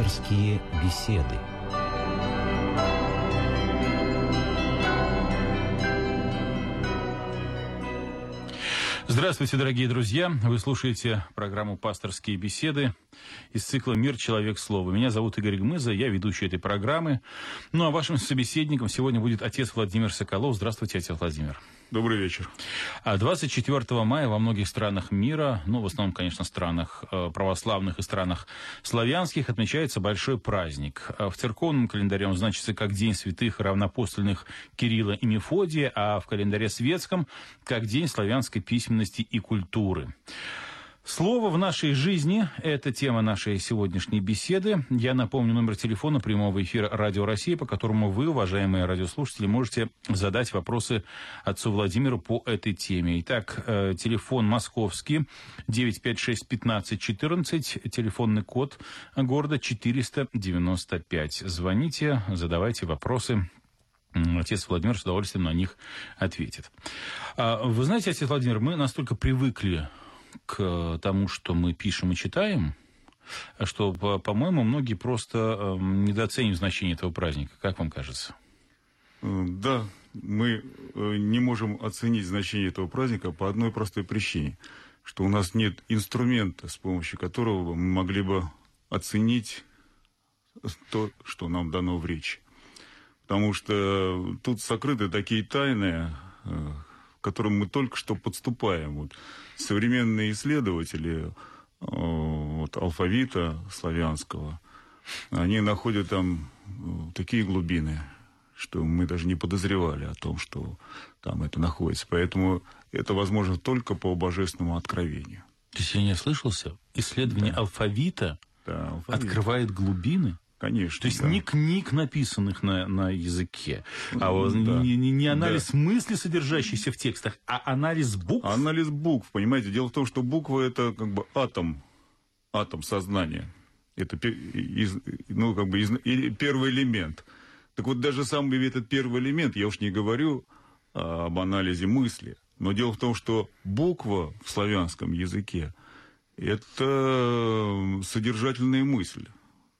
Пасторские беседы. Здравствуйте, дорогие друзья! Вы слушаете программу «Пасторские беседы» из цикла «Мир. Человек. Слово». Меня зовут Игорь Гмыза, я ведущий этой программы. Ну, а вашим собеседником сегодня будет отец Владимир Соколов. Здравствуйте, отец Владимир. Добрый вечер. 24 а мая во многих странах мира, ну, в основном, конечно, странах э, православных и странах славянских, отмечается большой праздник. А в церковном календаре он значится как День святых и равнопостольных Кирилла и Мефодия, а в календаре светском как День славянской письменности и культуры. Слово в нашей жизни – это тема нашей сегодняшней беседы. Я напомню номер телефона прямого эфира Радио России, по которому вы, уважаемые радиослушатели, можете задать вопросы отцу Владимиру по этой теме. Итак, э, телефон московский 956-1514, телефонный код города 495. Звоните, задавайте вопросы. Отец Владимир с удовольствием на них ответит. А, вы знаете, отец Владимир, мы настолько привыкли к тому, что мы пишем и читаем, что, по-моему, многие просто эм, недооценивают значение этого праздника. Как вам кажется? Э, да, мы э, не можем оценить значение этого праздника по одной простой причине, что у нас нет инструмента, с помощью которого мы могли бы оценить то, что нам дано в речи. Потому что тут сокрыты такие тайны, э, к которым мы только что подступаем. Вот современные исследователи э, вот, алфавита славянского, они находят там э, такие глубины, что мы даже не подозревали о том, что там это находится. Поэтому это возможно только по божественному откровению. То есть я не ослышался? Исследование да. алфавита да, алфавит. открывает глубины? Конечно. То есть да. не книг, написанных на, на языке, а вот да. не, не, не анализ да. мысли, содержащейся в текстах, а анализ букв. Анализ букв, понимаете. Дело в том, что буква это как бы атом, атом сознания. Это ну, как бы первый элемент. Так вот, даже сам этот первый элемент, я уж не говорю а, об анализе мысли, но дело в том, что буква в славянском языке это содержательная мысль.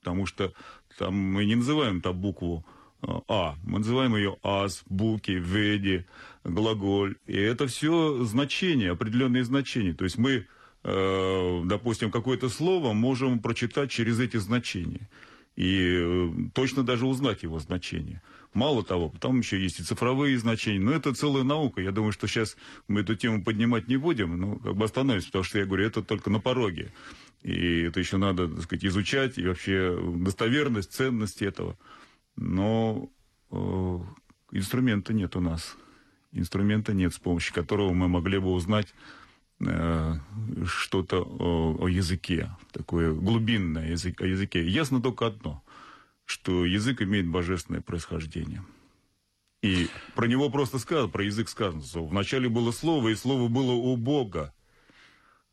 Потому что там мы не называем там букву э, А, мы называем ее ас, буки, веди, глаголь. И это все значения, определенные значения. То есть мы, э, допустим, какое-то слово можем прочитать через эти значения. И э, точно даже узнать его значение. Мало того, там еще есть и цифровые значения, но это целая наука. Я думаю, что сейчас мы эту тему поднимать не будем, но как бы остановимся, потому что я говорю, это только на пороге. И это еще надо, так сказать, изучать, и вообще достоверность, ценность этого. Но э, инструмента нет у нас. Инструмента нет, с помощью которого мы могли бы узнать э, что-то о, о языке, такое глубинное язык, о языке. Ясно только одно, что язык имеет божественное происхождение. И про него просто сказано, про язык сказано, что вначале было слово, и слово было у Бога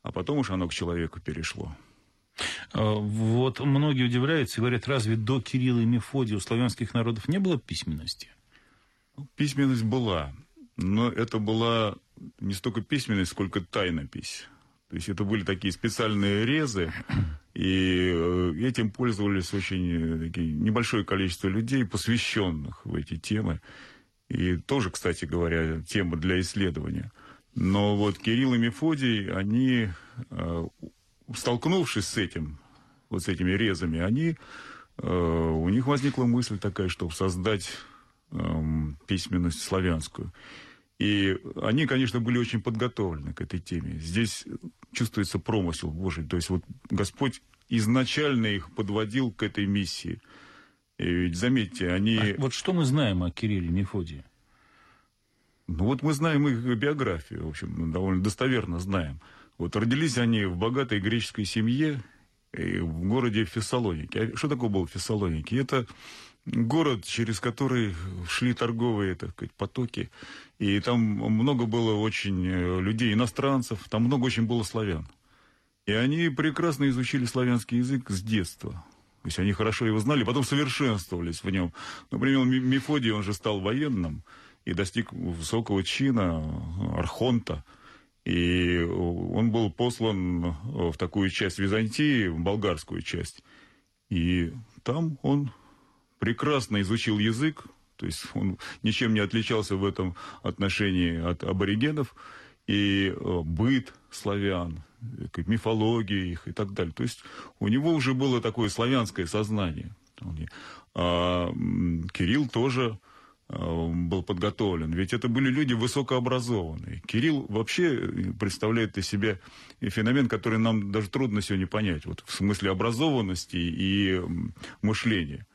а потом уж оно к человеку перешло. А, вот многие удивляются и говорят, разве до Кирилла и Мефодия у славянских народов не было письменности? Письменность была, но это была не столько письменность, сколько тайнопись. То есть это были такие специальные резы, и э, этим пользовались очень э, такие, небольшое количество людей, посвященных в эти темы. И тоже, кстати говоря, тема для исследования – но вот Кирилл и Мефодий, они, э, столкнувшись с этим, вот с этими резами, они, э, у них возникла мысль такая, чтобы создать эм, письменность славянскую. И они, конечно, были очень подготовлены к этой теме. Здесь чувствуется промысел Божий. То есть вот Господь изначально их подводил к этой миссии. И ведь заметьте, они... А вот что мы знаем о Кирилле Мефодии? Ну вот мы знаем их биографию, в общем, довольно достоверно знаем. Вот родились они в богатой греческой семье в городе Фессалоники. А что такое был Фессалоники? Это город, через который шли торговые, так сказать, потоки. И там много было очень э, людей, иностранцев, там много очень было славян. И они прекрасно изучили славянский язык с детства. То есть они хорошо его знали, потом совершенствовались в нем. Например, Мефодий, он же стал военным, и достиг высокого чина архонта. И он был послан в такую часть Византии, в болгарскую часть. И там он прекрасно изучил язык, то есть он ничем не отличался в этом отношении от аборигенов, и э, быт славян, мифология их и так далее. То есть у него уже было такое славянское сознание. А Кирилл тоже э, был подготовлен. Ведь это были люди высокообразованные. Кирилл вообще представляет из себя феномен, который нам даже трудно сегодня понять. Вот в смысле образованности и мышления.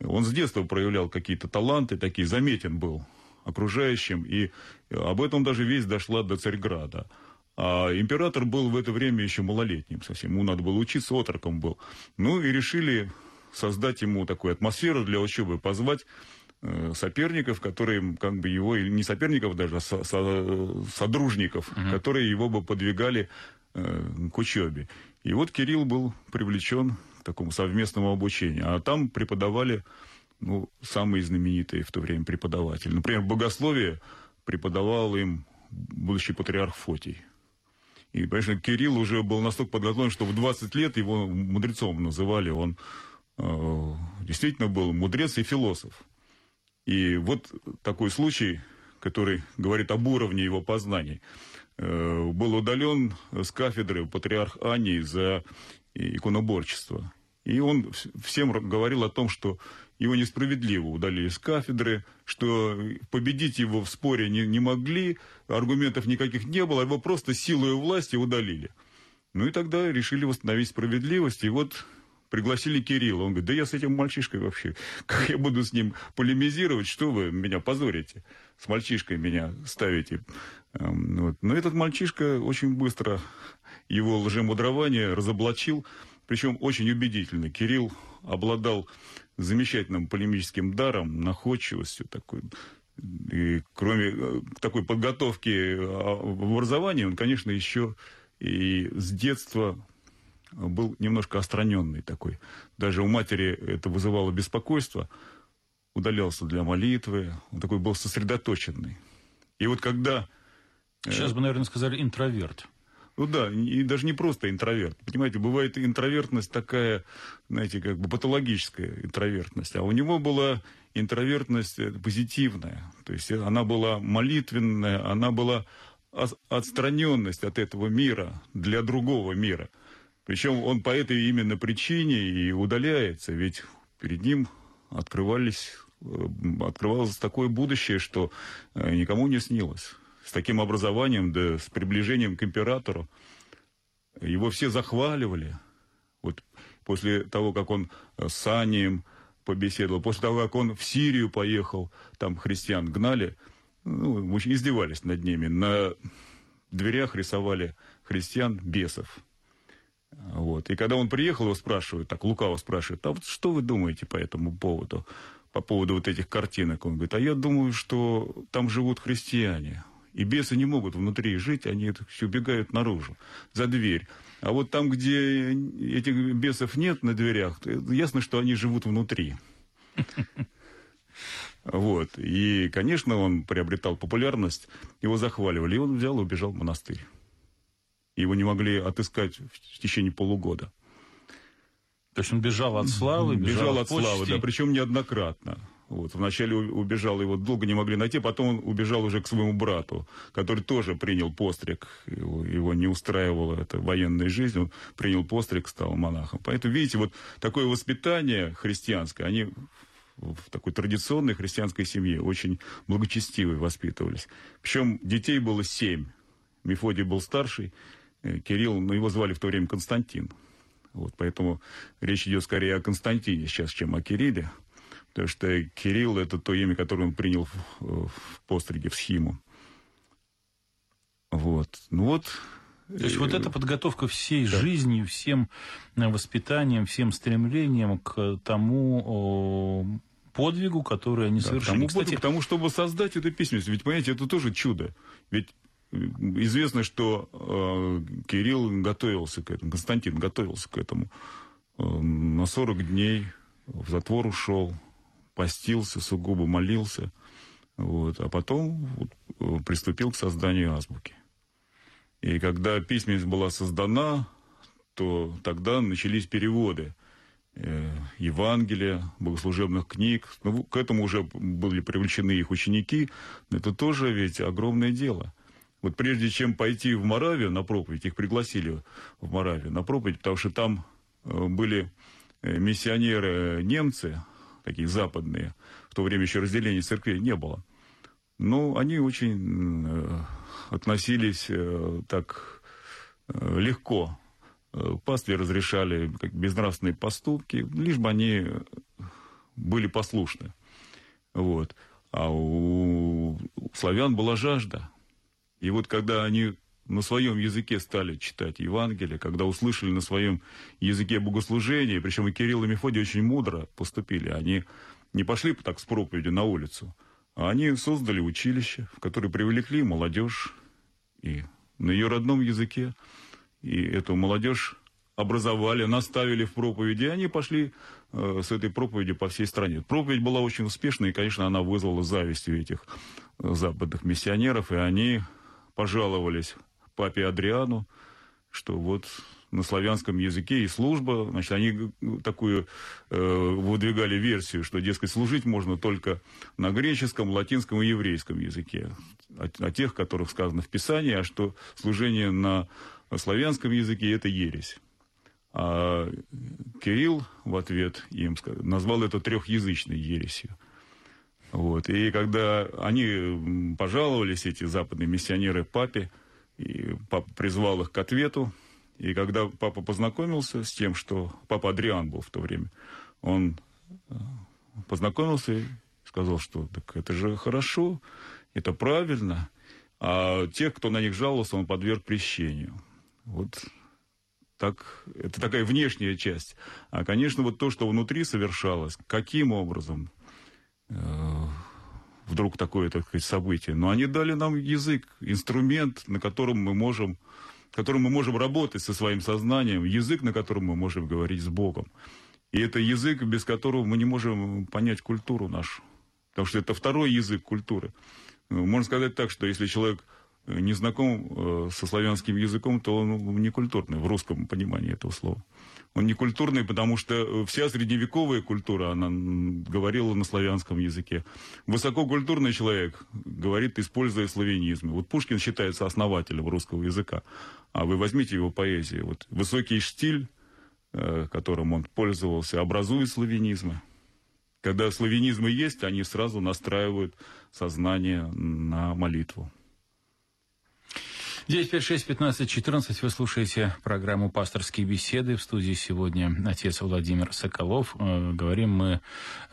Он с детства проявлял какие-то таланты, такие заметен был окружающим, и об этом даже весть дошла до Царьграда. А император был в это время еще малолетним совсем, ему надо было учиться, отроком был. Ну и решили создать ему такую атмосферу для учебы, позвать э, соперников, которые как бы его, не соперников даже, а со, со, содружников, угу. которые его бы подвигали э, к учебе. И вот Кирилл был привлечен к такому совместному обучению. А там преподавали ну, самые знаменитые в то время преподаватели. Например, богословие преподавал им будущий патриарх Фотий. И, конечно, Кирилл уже был настолько подготовлен, что в 20 лет его мудрецом называли. Он э, действительно был мудрец и философ. И вот такой случай, который говорит об уровне его познаний. Э, был удален с кафедры патриарх Ани за иконоборчество. И он всем говорил о том, что его несправедливо удалили с кафедры, что победить его в споре не, не могли, аргументов никаких не было, его просто силой власти удалили. Ну и тогда решили восстановить справедливость, и вот пригласили Кирилла. Он говорит, да я с этим мальчишкой вообще, как я буду с ним полемизировать, что вы меня позорите, с мальчишкой меня ставите. Эм, вот. Но этот мальчишка очень быстро его лжемудрование разоблачил, причем очень убедительно. Кирилл обладал замечательным полемическим даром, находчивостью такой. И кроме э, такой подготовки а, в образовании, он, конечно, еще и с детства был немножко остраненный такой. Даже у матери это вызывало беспокойство. Удалялся для молитвы. Он такой был сосредоточенный. И вот когда... Э, Сейчас бы, наверное, сказали интроверт. Ну да, и даже не просто интроверт. Понимаете, бывает интровертность такая, знаете, как бы патологическая интровертность. А у него была интровертность э, позитивная. То есть она была молитвенная, она была отстраненность от этого мира для другого мира. Причем он по этой именно причине и удаляется, ведь перед ним открывались, э, открывалось такое будущее, что э, никому не снилось с таким образованием, да с приближением к императору. Его все захваливали. Вот после того, как он с Анием побеседовал, после того, как он в Сирию поехал, там христиан гнали, ну, издевались над ними. На дверях рисовали христиан бесов. Вот. И когда он приехал, его спрашивают, так лукаво спрашивают, а вот что вы думаете по этому поводу, по поводу вот этих картинок? Он говорит, а я думаю, что там живут христиане. И бесы не могут внутри жить, они все убегают наружу, за дверь. А вот там, где этих бесов нет на дверях, ясно, что они живут внутри. Вот. И, конечно, он приобретал популярность, его захваливали, и он взял и убежал в монастырь. Его не могли отыскать в течение полугода. То есть он бежал от славы, бежал, бежал от почти. славы, да, причем неоднократно. Вот. Вначале убежал, его долго не могли найти, потом он убежал уже к своему брату, который тоже принял постриг. Его, его не устраивала эта военная жизнь, он принял постриг, стал монахом. Поэтому, видите, вот такое воспитание христианское, они в такой традиционной христианской семье очень благочестивые воспитывались. Причем детей было семь. Мефодий был старший, Кирилл, ну, его звали в то время Константин. Вот, поэтому речь идет скорее о Константине сейчас, чем о Кирилле. Потому что Кирилл – это то имя, которое он принял в, в постриге, в схиму. Вот. Ну вот, то есть вот эта подготовка всей да. жизнью, всем э, воспитанием, всем стремлением к тому подвигу, который они да, совершили. К тому, Кстати, подвигу, к тому, чтобы создать эту письменность. Ведь, понимаете, это тоже чудо. Ведь э, известно, что э, Кирилл готовился к этому, Константин готовился к этому. Э, на 40 дней в затвор ушел, постился, сугубо молился, вот, а потом вот, э, приступил к созданию азбуки. И когда письменность была создана, то тогда начались переводы э, Евангелия, богослужебных книг. Ну, к этому уже были привлечены их ученики. Это тоже ведь огромное дело. Вот прежде чем пойти в Моравию на проповедь, их пригласили в Моравию на проповедь, потому что там э, были э, миссионеры немцы, такие западные, в то время еще разделения церквей не было. Но они очень э, относились так легко. Пастыри разрешали безнравственные поступки, лишь бы они были послушны. Вот. А у славян была жажда. И вот когда они на своем языке стали читать Евангелие, когда услышали на своем языке богослужение, причем и Кирилл и Мефодий очень мудро поступили, они не пошли так с проповедью на улицу, а они создали училище, в которое привлекли молодежь и на ее родном языке, и эту молодежь образовали, наставили в проповеди, и они пошли э, с этой проповедью по всей стране. Проповедь была очень успешной, и, конечно, она вызвала зависть у этих э, западных миссионеров, и они пожаловались папе Адриану, что вот на славянском языке и служба, значит, они такую э, выдвигали версию, что, дескать, служить можно только на греческом, латинском и еврейском языке, о, о тех, которых сказано в Писании, а что служение на славянском языке – это ересь. А Кирилл в ответ им назвал это трехязычной ересью. Вот. И когда они пожаловались, эти западные миссионеры, папе, и папа призвал их к ответу, и когда папа познакомился с тем, что папа Адриан был в то время, он э, познакомился и сказал, что так это же хорошо, это правильно. А тех, кто на них жаловался, он подверг крещению. Вот так, это такая внешняя часть. А, конечно, вот то, что внутри совершалось, каким образом, вдруг такое, так сказать, событие. Но они дали нам язык, инструмент, на котором мы можем, которым мы можем работать со своим сознанием, язык, на котором мы можем говорить с Богом. И это язык, без которого мы не можем понять культуру нашу. Потому что это второй язык культуры. Ну, можно сказать так, что если человек не знаком э, со славянским языком, то он не культурный в русском понимании этого слова. Он не культурный, потому что вся средневековая культура, она говорила на славянском языке. Высококультурный человек говорит, используя славянизмы. Вот Пушкин считается основателем русского языка. А вы возьмите его поэзию. Вот высокий штиль, э, которым он пользовался, образует славянизмы. Когда славянизмы есть, они сразу настраивают сознание на молитву. 956 15 14 вы слушаете программу «Пасторские беседы». В студии сегодня отец Владимир Соколов. Э, говорим мы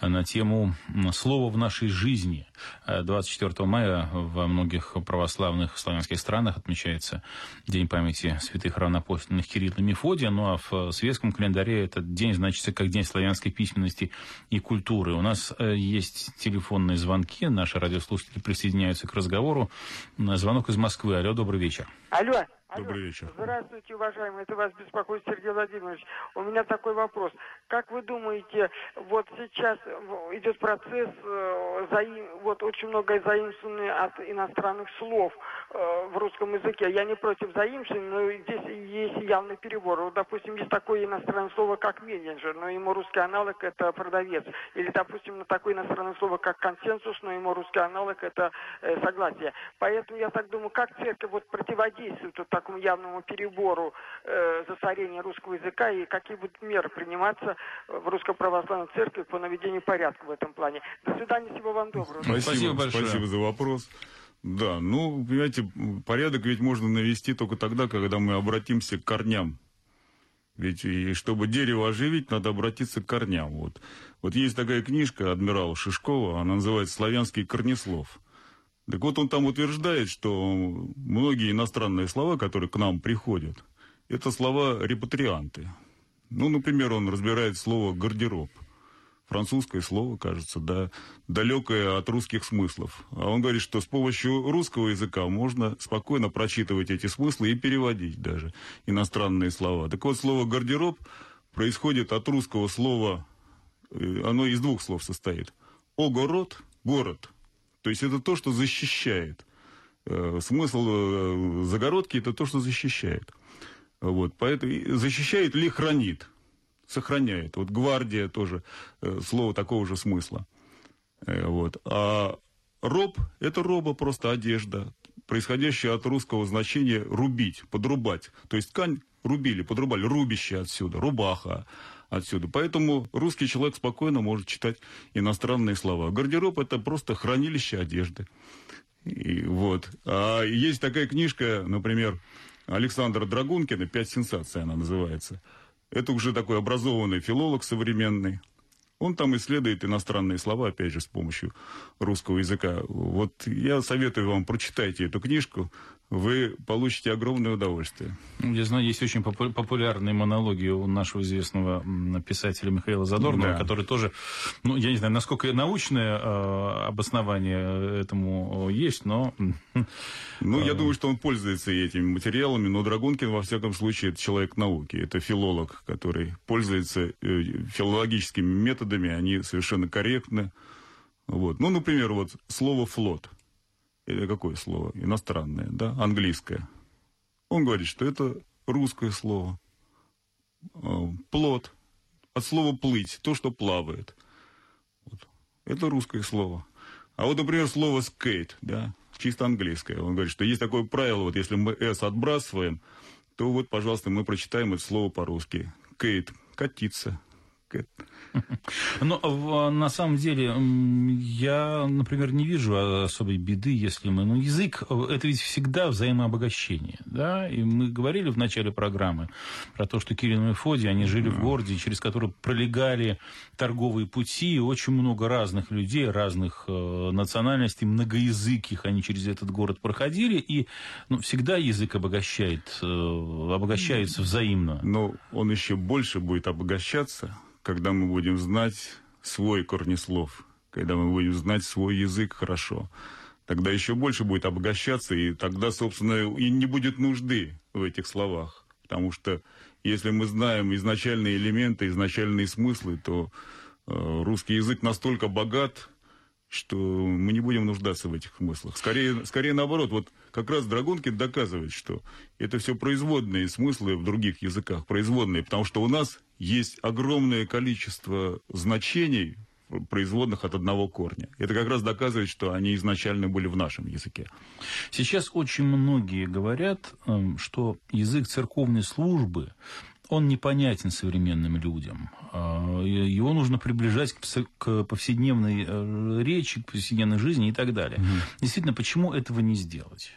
на тему «Слово в нашей жизни». 24 э, мая во многих православных славянских странах отмечается День памяти святых равнопостных Кирилла и Мефодия. Ну а в светском календаре этот день значится как День славянской письменности и культуры. У нас э, есть телефонные звонки. Наши радиослушатели присоединяются к разговору. Звонок из Москвы. Алло, добрый вечер. Алло. Добрый вечер. Здравствуйте, уважаемый. Это вас беспокоит Сергей Владимирович. У меня такой вопрос. Как вы думаете, вот сейчас идет процесс, э, вот очень многое заимствованы от иностранных слов э, в русском языке. Я не против заимствования, но здесь есть явный перебор. Вот, допустим, есть такое иностранное слово, как менеджер, но ему русский аналог это продавец. Или, допустим, такое иностранное слово, как консенсус, но ему русский аналог это э, согласие. Поэтому я так думаю, как церковь вот противодействует вот такому явному перебору э, засорения русского языка и какие будут меры приниматься в Русской Православной Церкви по наведению порядка в этом плане. До свидания, всего вам доброго. Спасибо, спасибо большое. Спасибо за вопрос. Да, ну, понимаете, порядок ведь можно навести только тогда, когда мы обратимся к корням. Ведь и чтобы дерево оживить, надо обратиться к корням. Вот, вот есть такая книжка адмирала Шишкова, она называется «Славянский корнеслов». Так вот он там утверждает, что многие иностранные слова, которые к нам приходят, это слова репатрианты. Ну, например, он разбирает слово «гардероб». Французское слово, кажется, да, далекое от русских смыслов. А он говорит, что с помощью русского языка можно спокойно прочитывать эти смыслы и переводить даже иностранные слова. Так вот, слово «гардероб» происходит от русского слова, э, оно из двух слов состоит. «Огород» – город – то есть это то, что защищает. Э, смысл э, загородки – это то, что защищает. Вот, поэтому защищает ли хранит. сохраняет. Вот гвардия тоже э, слово такого же смысла. Э, вот. А роб – это роба, просто одежда, происходящая от русского значения рубить, подрубать. То есть ткань рубили, подрубали, рубище отсюда, рубаха отсюда. Поэтому русский человек спокойно может читать иностранные слова. Гардероб – это просто хранилище одежды. И вот. А есть такая книжка, например, Александра Драгункина «Пять сенсаций» она называется. Это уже такой образованный филолог современный. Он там исследует иностранные слова, опять же, с помощью русского языка. Вот я советую вам, прочитайте эту книжку вы получите огромное удовольствие. Я знаю, есть очень популярные монологи у нашего известного писателя Михаила Задорнова, да. который тоже, ну, я не знаю, насколько научное э, обоснование этому есть, но... Ну, я думаю, что он пользуется этими материалами, но Драгункин, во всяком случае, это человек науки, это филолог, который пользуется э, филологическими методами, они совершенно корректны. Вот. Ну, например, вот слово «флот» какое слово, иностранное, да, английское. Он говорит, что это русское слово. А, плод. От слова плыть, то, что плавает. Вот. Это русское слово. А вот, например, слово скейт, да, чисто английское. Он говорит, что есть такое правило, вот если мы s отбрасываем, то вот, пожалуйста, мы прочитаем это слово по-русски. Кейт, катиться. Кэт. Но ну, на самом деле я, например, не вижу особой беды, если мы... Ну, язык – это ведь всегда взаимообогащение, да? И мы говорили в начале программы про то, что Кирилл и Мефодий, они жили в городе, через который пролегали торговые пути, и очень много разных людей, разных э, национальностей, многоязыких, они через этот город проходили, и ну, всегда язык обогащает, э, обогащается взаимно. Но он еще больше будет обогащаться, когда мы будем знать свой корнеслов, когда мы будем знать свой язык хорошо, тогда еще больше будет обогащаться, и тогда, собственно, и не будет нужды в этих словах. Потому что если мы знаем изначальные элементы, изначальные смыслы, то э, русский язык настолько богат, что мы не будем нуждаться в этих смыслах. Скорее, скорее наоборот, вот как раз Драгункин доказывает, что это все производные смыслы в других языках, производные, потому что у нас есть огромное количество значений, производных от одного корня. Это как раз доказывает, что они изначально были в нашем языке. Сейчас очень многие говорят, эм, что язык церковной службы он непонятен современным людям. А, его нужно приближать к повседневной э, речи, к повседневной жизни и так далее. Угу. Действительно, почему этого не сделать?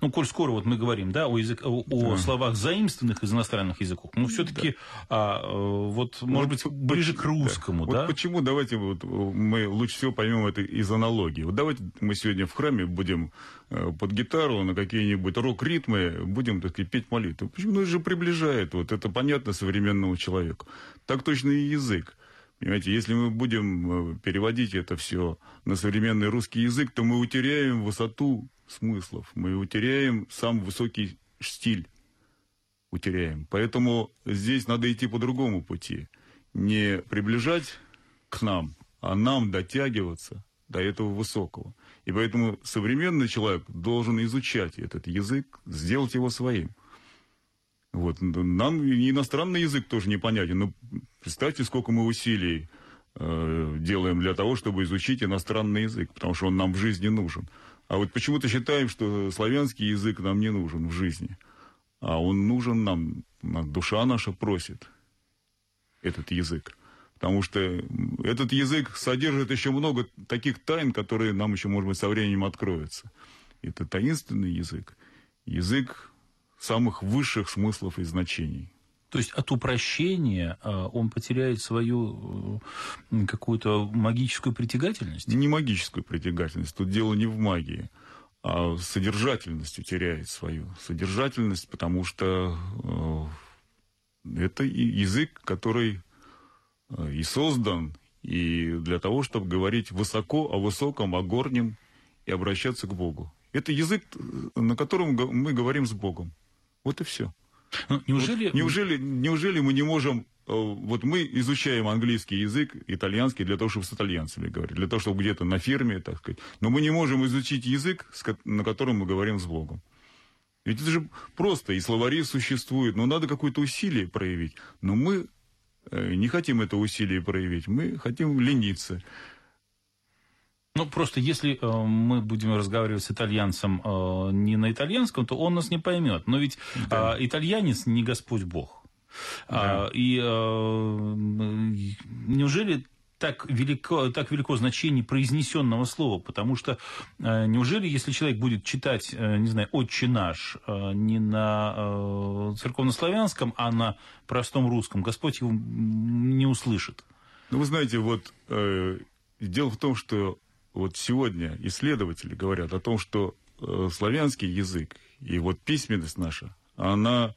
Ну, коль скоро вот мы говорим, да, о, язык, о, о словах заимствованных из иностранных языков, ну, все-таки, да. а, э, вот, может быть, ближе к русскому, да? да? Вот почему, давайте вот мы лучше всего поймем это из аналогии. Вот давайте мы сегодня в храме будем э, под гитару на какие-нибудь рок-ритмы будем, так сказать, петь молитву. Почему? Ну, это же приближает, вот это понятно современному человеку. Так точно и язык. Понимаете, если мы будем э, переводить это все на современный русский язык, то мы утеряем высоту смыслов. Мы утеряем сам высокий стиль. Утеряем. Поэтому здесь надо идти по другому пути. Не приближать к нам, а нам дотягиваться до этого высокого. И поэтому современный человек должен изучать этот язык, сделать его своим. Вот. Нам иностранный язык тоже непонятен. Но представьте, сколько мы усилий э, делаем для того, чтобы изучить иностранный язык, потому что он нам в жизни нужен. А вот почему-то считаем, что славянский язык нам не нужен в жизни. А он нужен нам, душа наша просит этот язык. Потому что этот язык содержит еще много таких тайн, которые нам еще, может быть, со временем откроются. Это таинственный язык. Язык самых высших смыслов и значений. То есть от упрощения а, он потеряет свою э, какую-то магическую притягательность? Не магическую притягательность. Тут дело не в магии, а содержательностью теряет свою. Содержательность, потому что э, это язык, который э, и создан и для того, чтобы говорить высоко о высоком, о горнем и обращаться к Богу. Это язык, на котором мы говорим с Богом. Вот и все. Ну, неужели... Вот, неужели, неужели мы не можем... Э, вот мы изучаем английский язык, итальянский, для того, чтобы с итальянцами говорить, для того, чтобы где-то на фирме, так сказать. Но мы не можем изучить язык, на котором мы говорим с Богом. Ведь это же просто, и словари существуют, но надо какое-то усилие проявить. Но мы э, не хотим это усилие проявить, мы хотим лениться. Ну, просто если э, мы будем разговаривать с итальянцем э, не на итальянском, то он нас не поймет. Но ведь да. э, итальянец не Господь Бог. Да. А, и э, неужели так велико, так велико значение произнесенного слова, потому что э, неужели, если человек будет читать, э, не знаю, «Отче наш» э, не на э, церковнославянском, а на простом русском, Господь его не услышит? Ну, вы знаете, вот э, дело в том, что вот сегодня исследователи говорят о том, что э, славянский язык и вот письменность наша, она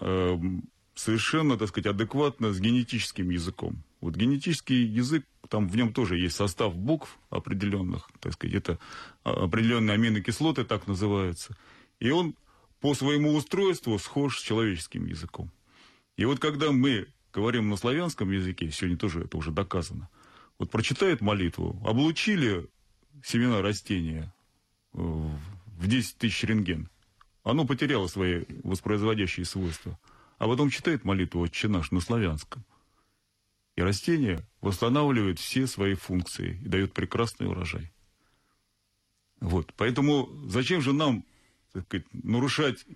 э, совершенно, так сказать, адекватна с генетическим языком. Вот генетический язык, там в нем тоже есть состав букв определенных, так сказать, это определенные аминокислоты так называются. И он по своему устройству схож с человеческим языком. И вот когда мы говорим на славянском языке, сегодня тоже это уже доказано, вот прочитает молитву, облучили семена растения в 10 тысяч рентген, оно потеряло свои воспроизводящие свойства. А потом читает молитву «Отче наш» на славянском. И растение восстанавливает все свои функции и дает прекрасный урожай. Вот. Поэтому зачем же нам так сказать, нарушать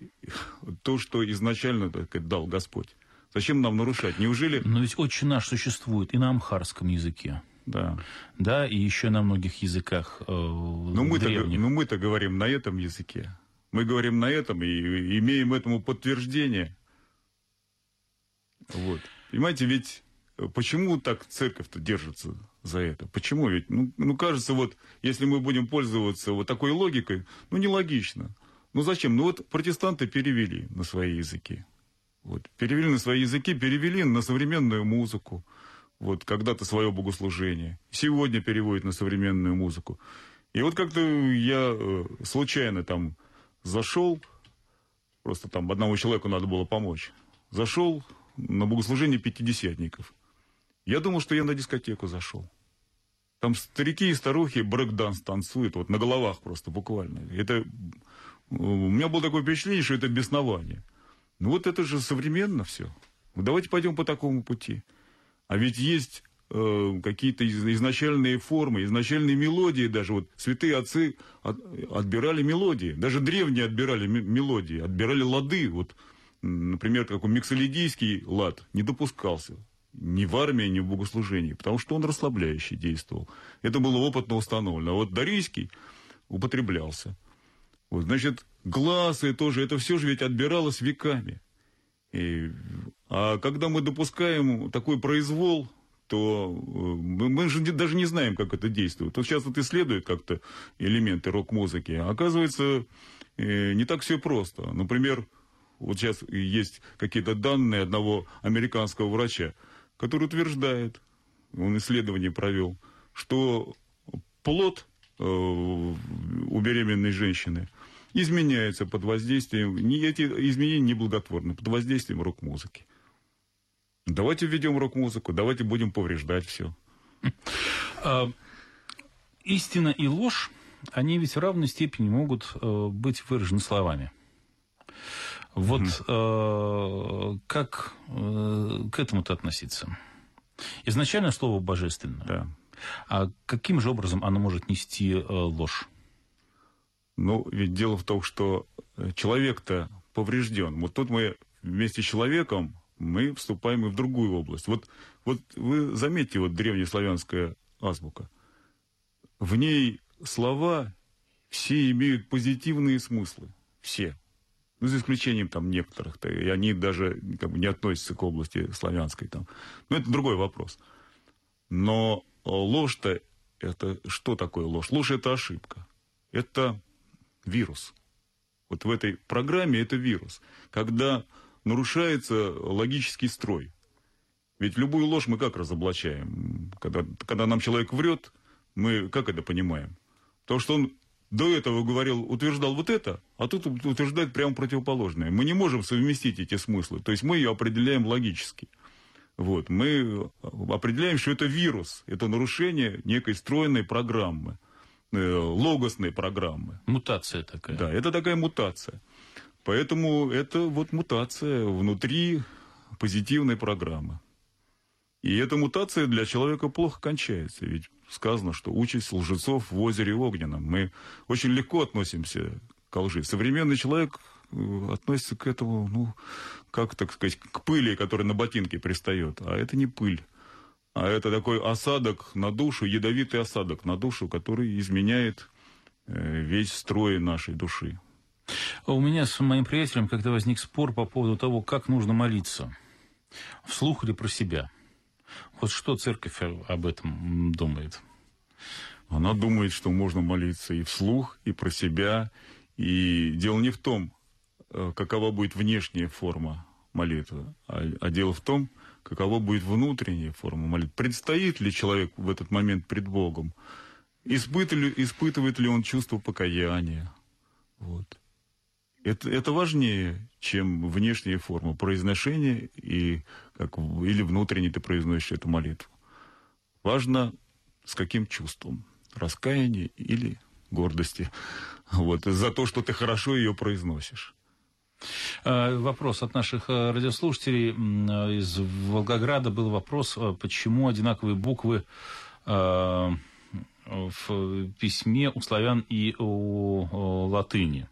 то, что изначально так сказать, дал Господь? Зачем нам нарушать? Неужели... Но ведь «Отче наш» существует и на амхарском языке. Да. Да, и еще на многих языках э, но мы-то, но мы-то говорим на этом языке. Мы говорим на этом и имеем этому подтверждение. Вот. Понимаете, ведь э, почему так церковь-то держится за это? Почему? Ведь, ну, ну, кажется, вот, если мы будем пользоваться вот такой логикой, ну, нелогично. Ну, зачем? Ну, вот протестанты перевели на свои языки. Вот, перевели на свои языки, перевели на современную музыку вот когда-то свое богослужение. Сегодня переводит на современную музыку. И вот как-то я э, случайно там зашел, просто там одному человеку надо было помочь. Зашел на богослужение пятидесятников. Я думал, что я на дискотеку зашел. Там старики и старухи брейк-данс танцуют, вот на головах просто буквально. Это, у меня было такое впечатление, что это беснование. Ну вот это же современно все. Давайте пойдем по такому пути. А ведь есть э, какие-то изначальные формы, изначальные мелодии даже. Вот святые отцы от, отбирали мелодии. Даже древние отбирали мелодии, отбирали лады. Вот, например, какой миксолидийский лад не допускался ни в армии, ни в богослужении, потому что он расслабляющий действовал. Это было опытно установлено. А вот дарийский употреблялся. Вот, значит, глазы тоже, это все же ведь отбиралось веками. И, а когда мы допускаем такой произвол, то э, мы, мы же даже не знаем, как это действует. Вот сейчас вот исследуют как-то элементы рок-музыки, а оказывается, э, не так все просто. Например, вот сейчас есть какие-то данные одного американского врача, который утверждает, он исследование провел, что плод э, у беременной женщины – изменяется под воздействием, не, эти изменения неблаготворны, под воздействием рок-музыки. Давайте введем рок-музыку, давайте будем повреждать все. А, истина и ложь, они ведь в равной степени могут э, быть выражены словами. Вот mm как э, к этому-то относиться? Изначально слово божественное. Да. А каким же образом оно может нести ложь? Ну, ведь дело в том, что э, человек-то поврежден. Вот тут мы вместе с человеком мы вступаем и в другую область. Вот, вот вы заметьте, вот древнеславянская азбука. В ней слова все имеют позитивные смыслы. Все. Ну, за исключением там некоторых. -то, и они даже как бы, не относятся к области славянской. Там. Но это другой вопрос. Но ложь-то это что такое ложь? Ложь это ошибка. Это вирус. Вот в этой программе это вирус. Когда нарушается логический строй. Ведь любую ложь мы как разоблачаем? Когда, когда нам человек врет, мы как это понимаем? То, что он до этого говорил, утверждал вот это, а тут утверждает прямо противоположное. Мы не можем совместить эти смыслы. То есть мы ее определяем логически. Вот. Мы определяем, что это вирус, это нарушение некой стройной программы. Э, логосной программы. Мутация такая. Да, это такая мутация. Поэтому это вот мутация внутри позитивной программы. И эта мутация для человека плохо кончается. Ведь сказано, что участь лжецов в озере огненном. Мы очень легко относимся к лжи. Современный человек э, относится к этому, ну, как так сказать, к пыли, которая на ботинке пристает. А это не пыль. А это такой осадок на душу, ядовитый осадок на душу, который изменяет э, весь строй нашей души. У меня с моим приятелем когда возник спор по поводу того, как нужно молиться. Вслух или про себя. Вот что церковь об этом думает? Она думает, что можно молиться и вслух, и про себя. И дело не в том, э, какова будет внешняя форма молитвы, а, а дело в том, какова будет внутренняя форма молитвы. Предстоит ли человек в этот момент пред Богом? Испытывает ли, испытывает ли он чувство покаяния? Вот. Это, это важнее, чем внешняя форма произношения и как, или внутренне ты произносишь эту молитву. Важно, с каким чувством. Раскаяния или гордости. Вот, за то, что ты хорошо ее произносишь. А, вопрос от наших э, радиослушателей из Волгограда был вопрос, э, почему одинаковые буквы э, в письме у славян и у латыни.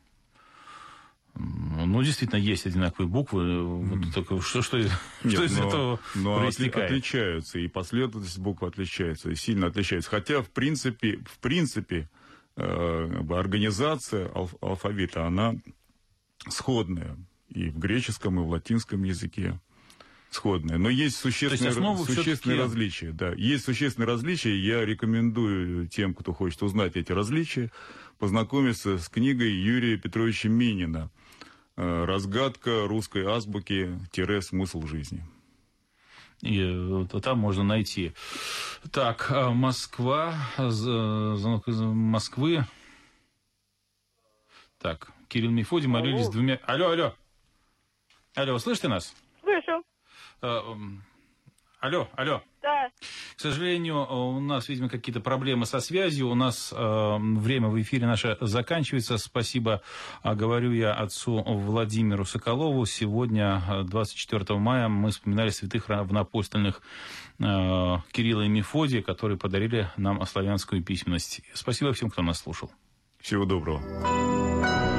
Ну, действительно, есть одинаковые буквы. Вот только что, что, Нет, что из но, этого но проистекает? отличаются, и последовательность букв отличается, и сильно отличается. Хотя, в принципе, в принципе э, организация алф, алфавита, она сходная и в греческом, и в латинском языке сходная. Но есть существенные, есть существенные различия. Да. Есть существенные различия. Я рекомендую тем, кто хочет узнать эти различия, познакомиться с книгой Юрия Петровича Минина разгадка русской азбуки-смысл жизни. И вот там можно найти. Так, а Москва, звонок из Москвы. Так, Кирилл Мефодий молились алло. двумя... Алло, алло. Алло, слышите нас? Слышу. А, алло, алло. Да. К сожалению, у нас, видимо, какие-то проблемы со связью. У нас э, время в эфире наше заканчивается. Спасибо, э, говорю я отцу Владимиру Соколову. Сегодня, 24 э, мая, мы вспоминали святых равноапостольных э, Кирилла и Мефодия, которые подарили нам славянскую письменность. Спасибо всем, кто нас слушал. Всего доброго.